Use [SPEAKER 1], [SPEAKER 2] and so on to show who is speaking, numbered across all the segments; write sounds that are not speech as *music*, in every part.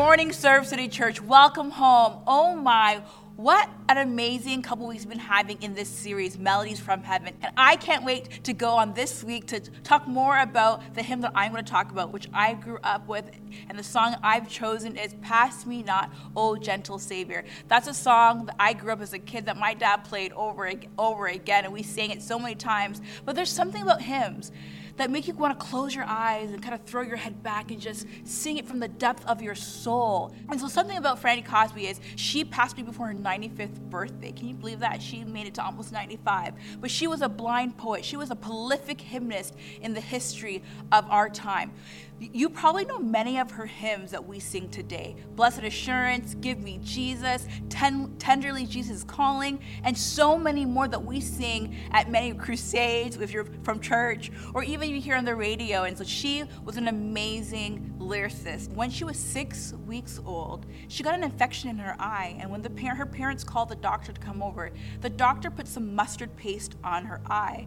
[SPEAKER 1] morning, Serve City Church. Welcome home. Oh my, what an amazing couple weeks we've been having in this series, Melodies from Heaven. And I can't wait to go on this week to talk more about the hymn that I'm going to talk about, which I grew up with. And the song I've chosen is Pass Me Not, O Gentle Savior. That's a song that I grew up as a kid that my dad played over and over again, and we sang it so many times. But there's something about hymns that make you want to close your eyes and kind of throw your head back and just sing it from the depth of your soul. And so, something about Fanny Crosby is she passed me before her 95th birthday. Can you believe that? She made it to almost 95. But she was a blind poet, she was a prolific hymnist in the history of our time. You probably know many of her hymns that we sing today Blessed Assurance, Give Me Jesus, Ten- Tenderly Jesus Calling, and so many more that we sing at many crusades if you're from church, or even you hear on the radio. And so she was an amazing lyricist. When she was six weeks old, she got an infection in her eye, and when the par- her parents called the doctor to come over, the doctor put some mustard paste on her eye.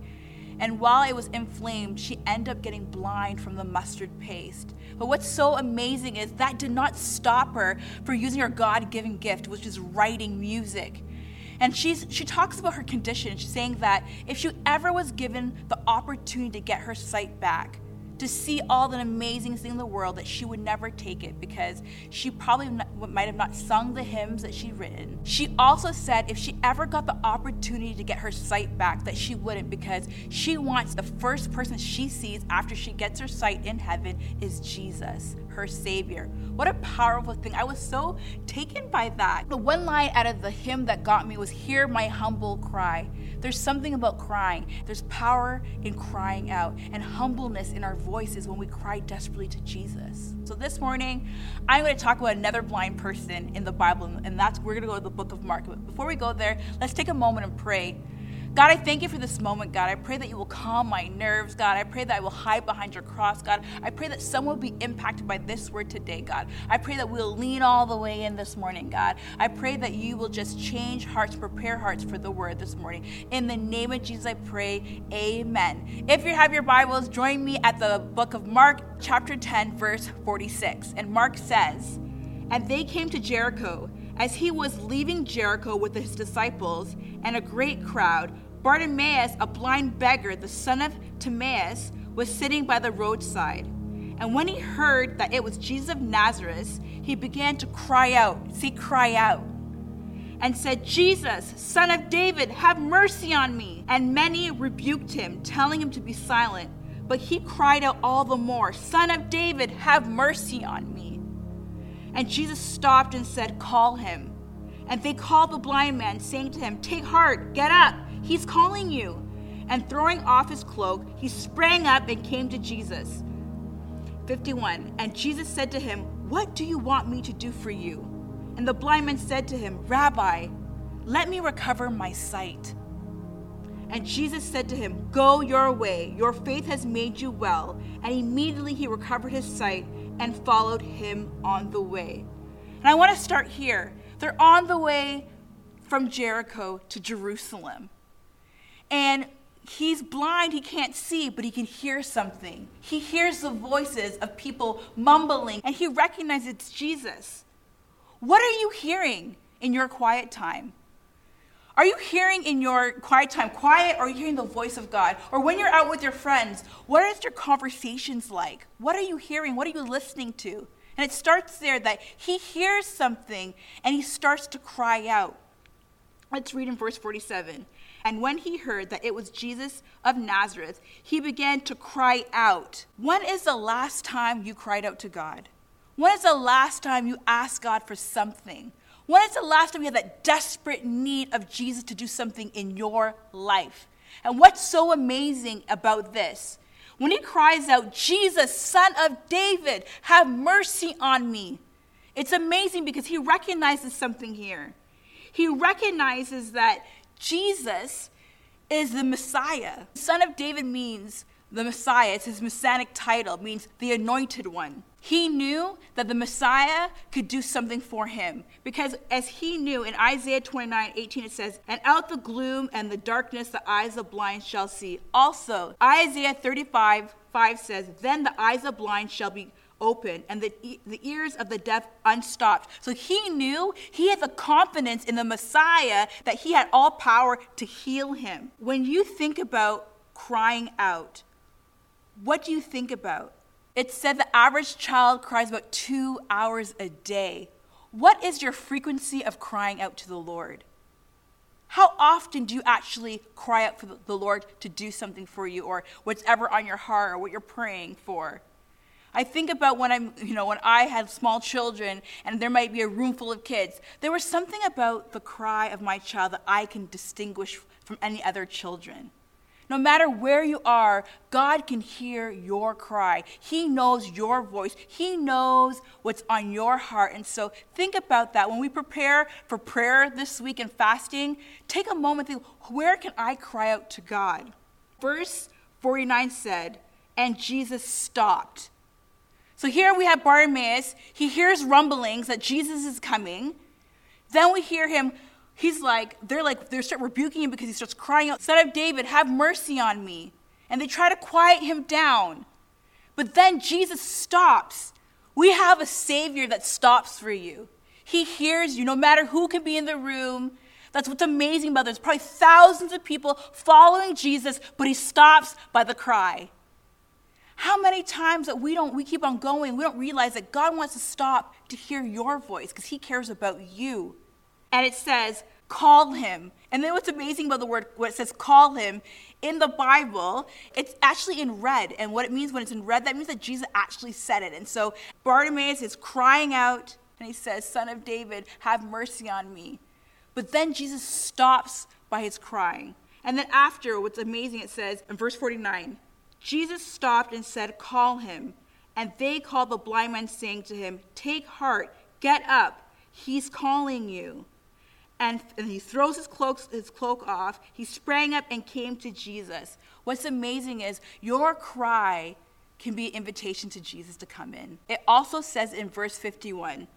[SPEAKER 1] And while it was inflamed, she ended up getting blind from the mustard paste. But what's so amazing is that did not stop her for using her God given gift, which is writing music. And she's, she talks about her condition, saying that if she ever was given the opportunity to get her sight back, to see all the amazing things in the world that she would never take it because she probably not, might have not sung the hymns that she'd written. She also said if she ever got the opportunity to get her sight back, that she wouldn't because she wants the first person she sees after she gets her sight in heaven is Jesus, her Savior. What a powerful thing. I was so taken by that. The one line out of the hymn that got me was Hear my humble cry. There's something about crying. There's power in crying out and humbleness in our voices when we cry desperately to Jesus. So this morning, I'm going to talk about another blind person in the Bible, and that's we're going to go to the book of Mark. But before we go there, let's take a moment and pray God, I thank you for this moment, God. I pray that you will calm my nerves, God. I pray that I will hide behind your cross, God. I pray that someone will be impacted by this word today, God. I pray that we'll lean all the way in this morning, God. I pray that you will just change hearts, prepare hearts for the word this morning. In the name of Jesus, I pray, amen. If you have your Bibles, join me at the book of Mark, chapter 10, verse 46. And Mark says, And they came to Jericho. As he was leaving Jericho with his disciples and a great crowd, Bartimaeus, a blind beggar, the son of Timaeus, was sitting by the roadside. And when he heard that it was Jesus of Nazareth, he began to cry out, see, cry out, and said, Jesus, son of David, have mercy on me. And many rebuked him, telling him to be silent. But he cried out all the more, Son of David, have mercy on me. And Jesus stopped and said, Call him. And they called the blind man, saying to him, Take heart, get up, he's calling you. And throwing off his cloak, he sprang up and came to Jesus. 51. And Jesus said to him, What do you want me to do for you? And the blind man said to him, Rabbi, let me recover my sight. And Jesus said to him, Go your way, your faith has made you well. And immediately he recovered his sight and followed him on the way. And I want to start here. They're on the way from Jericho to Jerusalem. And he's blind, he can't see, but he can hear something. He hears the voices of people mumbling, and he recognizes it's Jesus. What are you hearing in your quiet time? Are you hearing in your quiet time quiet, or are you hearing the voice of God? Or when you're out with your friends, what is your conversations like? What are you hearing? What are you listening to? And it starts there that he hears something and he starts to cry out. Let's read in verse 47. And when he heard that it was Jesus of Nazareth, he began to cry out. When is the last time you cried out to God? When is the last time you asked God for something? When is the last time you had that desperate need of Jesus to do something in your life? And what's so amazing about this? When he cries out, Jesus, son of David, have mercy on me. It's amazing because he recognizes something here. He recognizes that Jesus is the Messiah. Son of David means the Messiah. It's his messianic title, means the anointed one. He knew that the Messiah could do something for him because, as he knew in Isaiah 29 18, it says, And out the gloom and the darkness the eyes of blind shall see. Also, Isaiah 35 5 says, Then the eyes of blind shall be open and the, the ears of the deaf unstopped. So he knew he had the confidence in the Messiah that he had all power to heal him. When you think about crying out, what do you think about? It said the average child cries about two hours a day. What is your frequency of crying out to the Lord? How often do you actually cry out for the Lord to do something for you or whatever on your heart or what you're praying for? I think about when I'm, you know, when I had small children and there might be a room full of kids. There was something about the cry of my child that I can distinguish from any other children. No matter where you are, God can hear your cry. He knows your voice. He knows what's on your heart. And so think about that. When we prepare for prayer this week and fasting, take a moment think, where can I cry out to God? Verse 49 said, and Jesus stopped. So here we have Bartimaeus. He hears rumblings that Jesus is coming. Then we hear him he's like, they're like, they start rebuking him because he starts crying out, Son of David, have mercy on me. And they try to quiet him down. But then Jesus stops. We have a Savior that stops for you. He hears you, no matter who can be in the room. That's what's amazing about this. Probably thousands of people following Jesus, but he stops by the cry. How many times that we don't we keep on going, we don't realize that God wants to stop to hear your voice because he cares about you and it says, call him. And then what's amazing about the word, what it says, call him, in the Bible, it's actually in red. And what it means when it's in red, that means that Jesus actually said it. And so Bartimaeus is crying out, and he says, Son of David, have mercy on me. But then Jesus stops by his crying. And then after, what's amazing, it says in verse 49 Jesus stopped and said, Call him. And they called the blind man, saying to him, Take heart, get up, he's calling you and, and he throws his cloak, his cloak off. He sprang up and came to Jesus. What's amazing is your cry can be an invitation to Jesus to come in. It also says in verse 51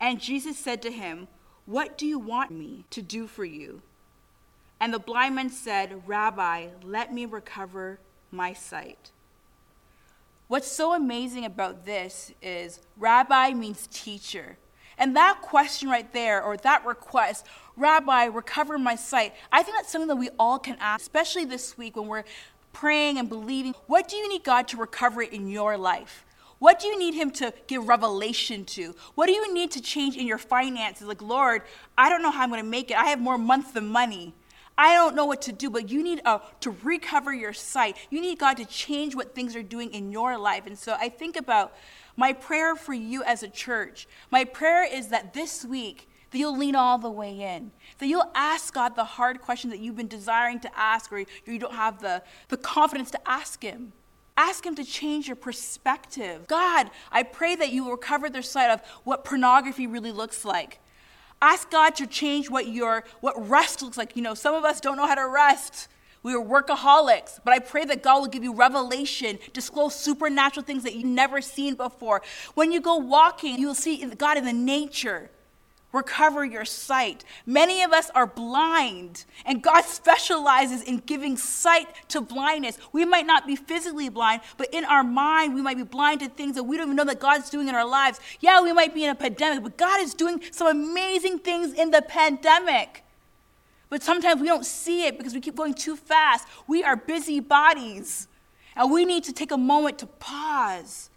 [SPEAKER 1] And Jesus said to him, What do you want me to do for you? And the blind man said, Rabbi, let me recover my sight. What's so amazing about this is rabbi means teacher. And that question right there, or that request, Rabbi, recover my sight, I think that's something that we all can ask, especially this week when we're praying and believing. What do you need God to recover in your life? What do you need Him to give revelation to? What do you need to change in your finances? Like, Lord, I don't know how I'm going to make it. I have more months than money. I don't know what to do, but you need uh, to recover your sight. You need God to change what things are doing in your life. And so I think about my prayer for you as a church, my prayer is that this week, that you'll lean all the way in, that you'll ask God the hard question that you've been desiring to ask or you don't have the, the confidence to ask Him. Ask Him to change your perspective. God, I pray that you will recover their sight of what pornography really looks like. Ask God to change what your what rest looks like. You know, some of us don't know how to rest. We are workaholics, but I pray that God will give you revelation, disclose supernatural things that you've never seen before. When you go walking, you will see God in the nature. Recover your sight. Many of us are blind, and God specializes in giving sight to blindness. We might not be physically blind, but in our mind, we might be blind to things that we don't even know that God's doing in our lives. Yeah, we might be in a pandemic, but God is doing some amazing things in the pandemic. But sometimes we don't see it because we keep going too fast. We are busy bodies. And we need to take a moment to pause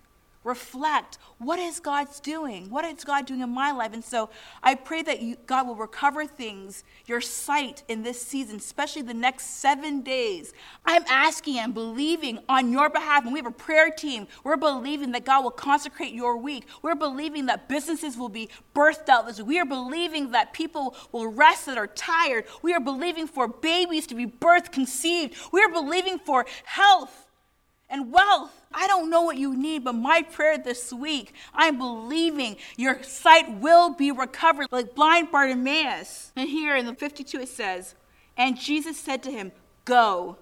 [SPEAKER 1] reflect what is God's doing? What is God doing in my life? And so I pray that you, God will recover things, your sight in this season, especially the next seven days. I'm asking and believing on your behalf, and we have a prayer team. We're believing that God will consecrate your week. We're believing that businesses will be birthed out this week. We are believing that people will rest that are tired. We are believing for babies to be birthed, conceived. We are believing for health and wealth. I don't know what you need, but my prayer this week, I'm believing your sight will be recovered like blind Bartimaeus. And here in the 52 it says, And Jesus said to him, Go,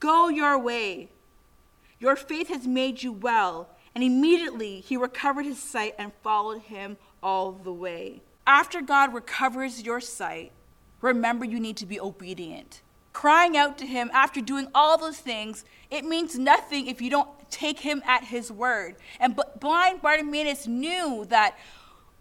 [SPEAKER 1] go your way. Your faith has made you well. And immediately he recovered his sight and followed him all the way. After God recovers your sight, remember you need to be obedient. Crying out to him after doing all those things, it means nothing if you don't take him at his word. And blind Bartimaeus knew that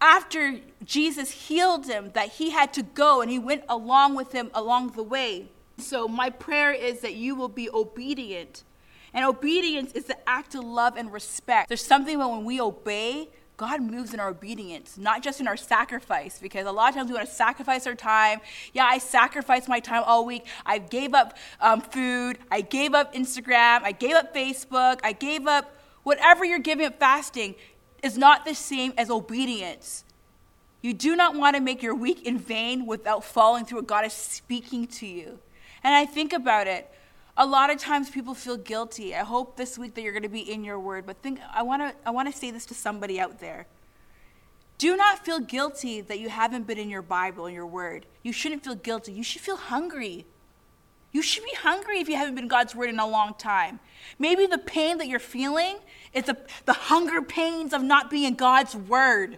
[SPEAKER 1] after Jesus healed him, that he had to go and he went along with him along the way. So, my prayer is that you will be obedient. And obedience is the act of love and respect. There's something when we obey, God moves in our obedience, not just in our sacrifice, because a lot of times we want to sacrifice our time. Yeah, I sacrificed my time all week. I gave up um, food. I gave up Instagram. I gave up Facebook. I gave up whatever you're giving up fasting is not the same as obedience. You do not want to make your week in vain without following through what God is speaking to you. And I think about it. A lot of times people feel guilty. I hope this week that you're going to be in your word, but think I want to I want to say this to somebody out there. Do not feel guilty that you haven't been in your Bible and your word. You shouldn't feel guilty. You should feel hungry. You should be hungry if you haven't been God's word in a long time. Maybe the pain that you're feeling is the, the hunger pains of not being God's word.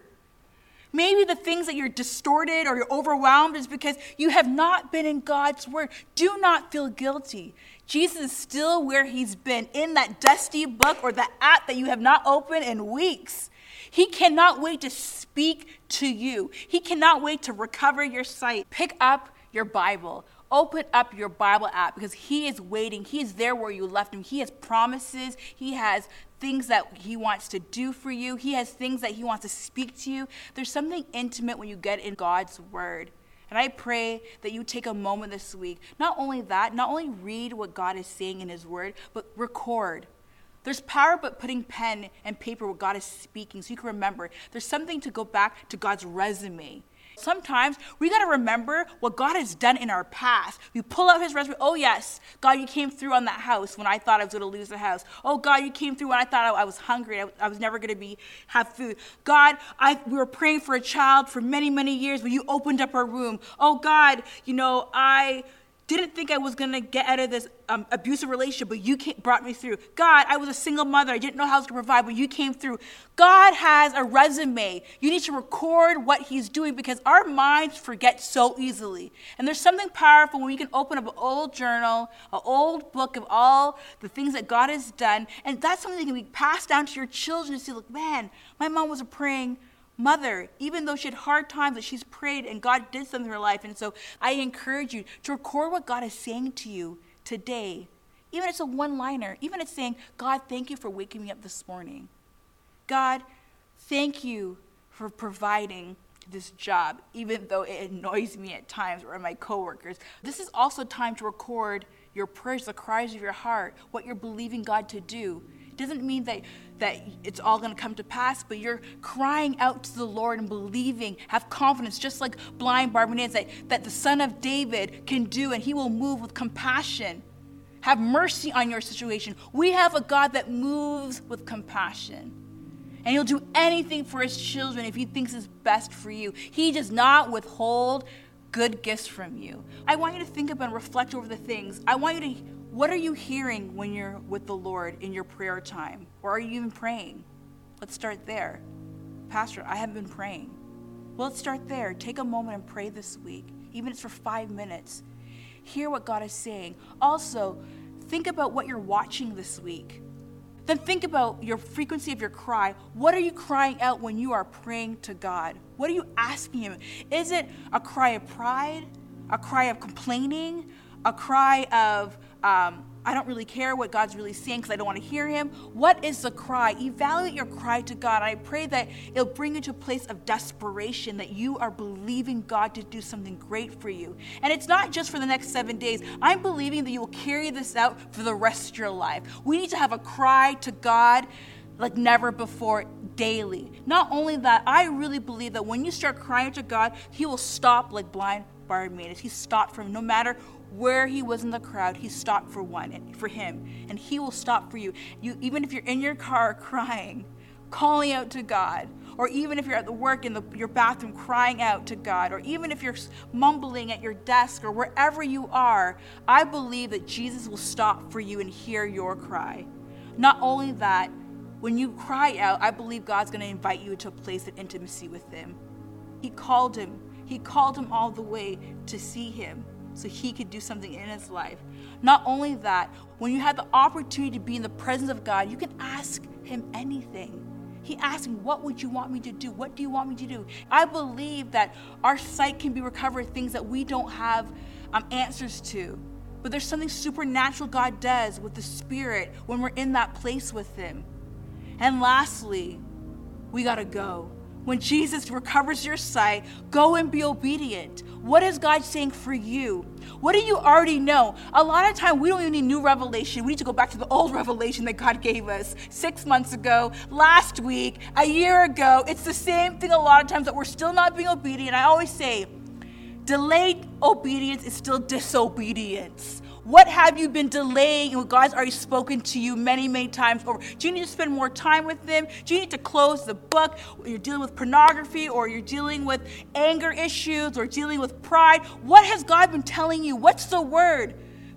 [SPEAKER 1] Maybe the things that you're distorted or you're overwhelmed is because you have not been in God's word. Do not feel guilty. Jesus is still where he's been in that dusty book or the app that you have not opened in weeks. He cannot wait to speak to you. He cannot wait to recover your sight. Pick up your Bible. Open up your Bible app because He is waiting. He is there where you left Him. He has promises. He has things that He wants to do for you. He has things that He wants to speak to you. There's something intimate when you get in God's Word. And I pray that you take a moment this week. Not only that, not only read what God is saying in His Word, but record. There's power but putting pen and paper what God is speaking so you can remember. There's something to go back to God's resume. Sometimes we got to remember what God has done in our past. We pull out his resume. Oh, yes, God, you came through on that house when I thought I was going to lose the house. Oh, God, you came through when I thought I was hungry. I, was never going to be have food. God, I, we were praying for a child for many, many years, but you opened up our room. Oh, God, you know, I didn't think I was going to get out of this um, abusive relationship, but you brought me through. God, I was a single mother. I didn't know how I was going to provide, but you came through. God has a resume. You need to record what He's doing because our minds forget so easily. And there's something powerful when you can open up an old journal, an old book of all the things that God has done, and that's something that can be passed down to your children to see, like, man, my mom was a praying mother, even though she had hard times, that she's prayed and God did something in her life. And so I encourage you to record what God is saying to you today. Even if it's a one liner, even if it's saying, God, thank you for waking me up this morning. God, thank you for providing this job, even though it annoys me at times or my coworkers. This is also time to record your prayers, the cries of your heart, what you're believing God to do doesn't mean that, that it's all going to come to pass, but you're crying out to the Lord and believing, have confidence, just like blind Bartimaeus, that, that the Son of David can do, and he will move with compassion. Have mercy on your situation. We have a God that moves with compassion. And he'll do anything for his children if he thinks it's best for you. He does not withhold good gifts from you. I want you to think about and reflect over the things. I want you to what are you hearing when you're with the Lord in your prayer time? Or are you even praying? Let's start there. Pastor, I haven't been praying. Well, let's start there. Take a moment and pray this week, even if it's for five minutes. Hear what God is saying. Also, think about what you're watching this week. Then think about your frequency of your cry. What are you crying out when you are praying to God? What are you asking Him? Is it a cry of pride, a cry of complaining, a cry of um, I don't really care what God's really saying because I don't want to hear Him. What is the cry? Evaluate your cry to God. I pray that it'll bring you to a place of desperation, that you are believing God to do something great for you. And it's not just for the next seven days. I'm believing that you will carry this out for the rest of your life. We need to have a cry to God like never before daily. Not only that, I really believe that when you start crying to God, He will stop like blind Bartimaeus. He stopped from no matter where he was in the crowd, he stopped for one, for him, and he will stop for you. You even if you're in your car *laughs* crying, calling out to God, or even if you're at the work in the, your bathroom crying out to God, or even if you're mumbling at your desk or wherever you are, I believe that Jesus will stop for you and hear your cry. Not only that, when you cry out, I believe God's going to invite you to a place of intimacy with Him. He called him. He called him all the way to see him. So he could do something in his life. Not only that, when you have the opportunity to be in the presence of God, you can ask him anything. He asking, What would you want me to do? What do you want me to do? I believe that our sight can be recovered, things that we don't have um, answers to. But there's something supernatural God does with the Spirit when we're in that place with Him. And lastly, we got to go. When Jesus recovers your sight, go and be obedient. What is God saying for you? What do you already know? A lot of time we don't even need new revelation. We need to go back to the old *laughs* revelation that God gave us six months ago, last week, a year ago. It's the same thing a lot of times that we're still not being obedient. I always say, delayed obedience is still disobedience. What have you been delaying and God's already spoken to you many, many times over? Do you need to spend more time with them? Do you need to close the book? You're dealing with pornography or you're dealing with anger issues or dealing with pride. What has God been telling you? What's the word?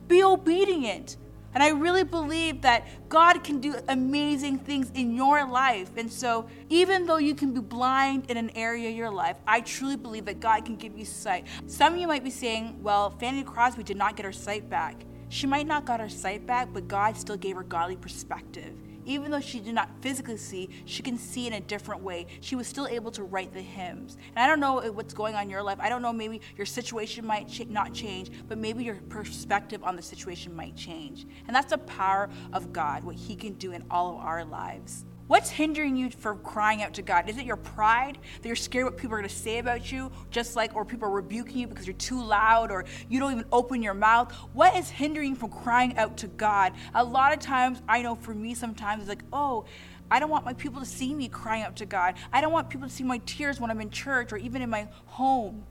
[SPEAKER 1] Be obedient. And I really believe that God can do amazing things in your life. And so, even though you can be blind in an area of your life, I truly believe that God can give you sight. Some of you might be saying, well, Fanny Crosby did not get her sight back. She might not got her sight back, but God still gave her godly perspective. Even though she did not physically see, she can see in a different way. She was still able to write the hymns. And I don't know what's going on in your life. I don't know, maybe your situation might ch- not change, but maybe your perspective on the situation might change. And that's the power of God, what He can do in all of our lives. What's hindering you from crying out to God? Is it your pride that you're scared what people are going to say about you, just like, or people are rebuking you because you're too loud or you don't even open your mouth? What is hindering you from crying out to God? A lot of times, I know for me, sometimes it's like, oh, I don't want my people to see me crying out to God. I don't want people to see my tears when I'm in church or even in my home.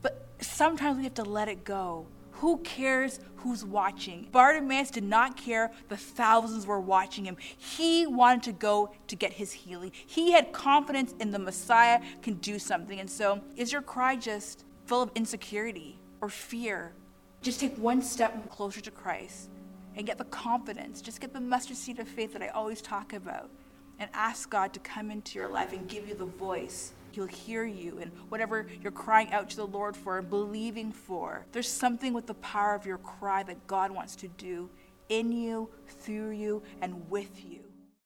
[SPEAKER 1] But sometimes we have to let it go who cares who's watching? Bartimaeus did not care the thousands were watching him. He wanted to go to get his healing. He had confidence in the Messiah can do something. And so, is your cry just full of insecurity or fear? Just take one step closer to Christ and get the confidence. Just get the mustard seed of faith that I always talk about and ask God to come into your life and give you the voice He'll hear you and whatever you're crying out to the Lord for and believing for. There's something with the power of your cry that God wants to do in you, through you, and with you.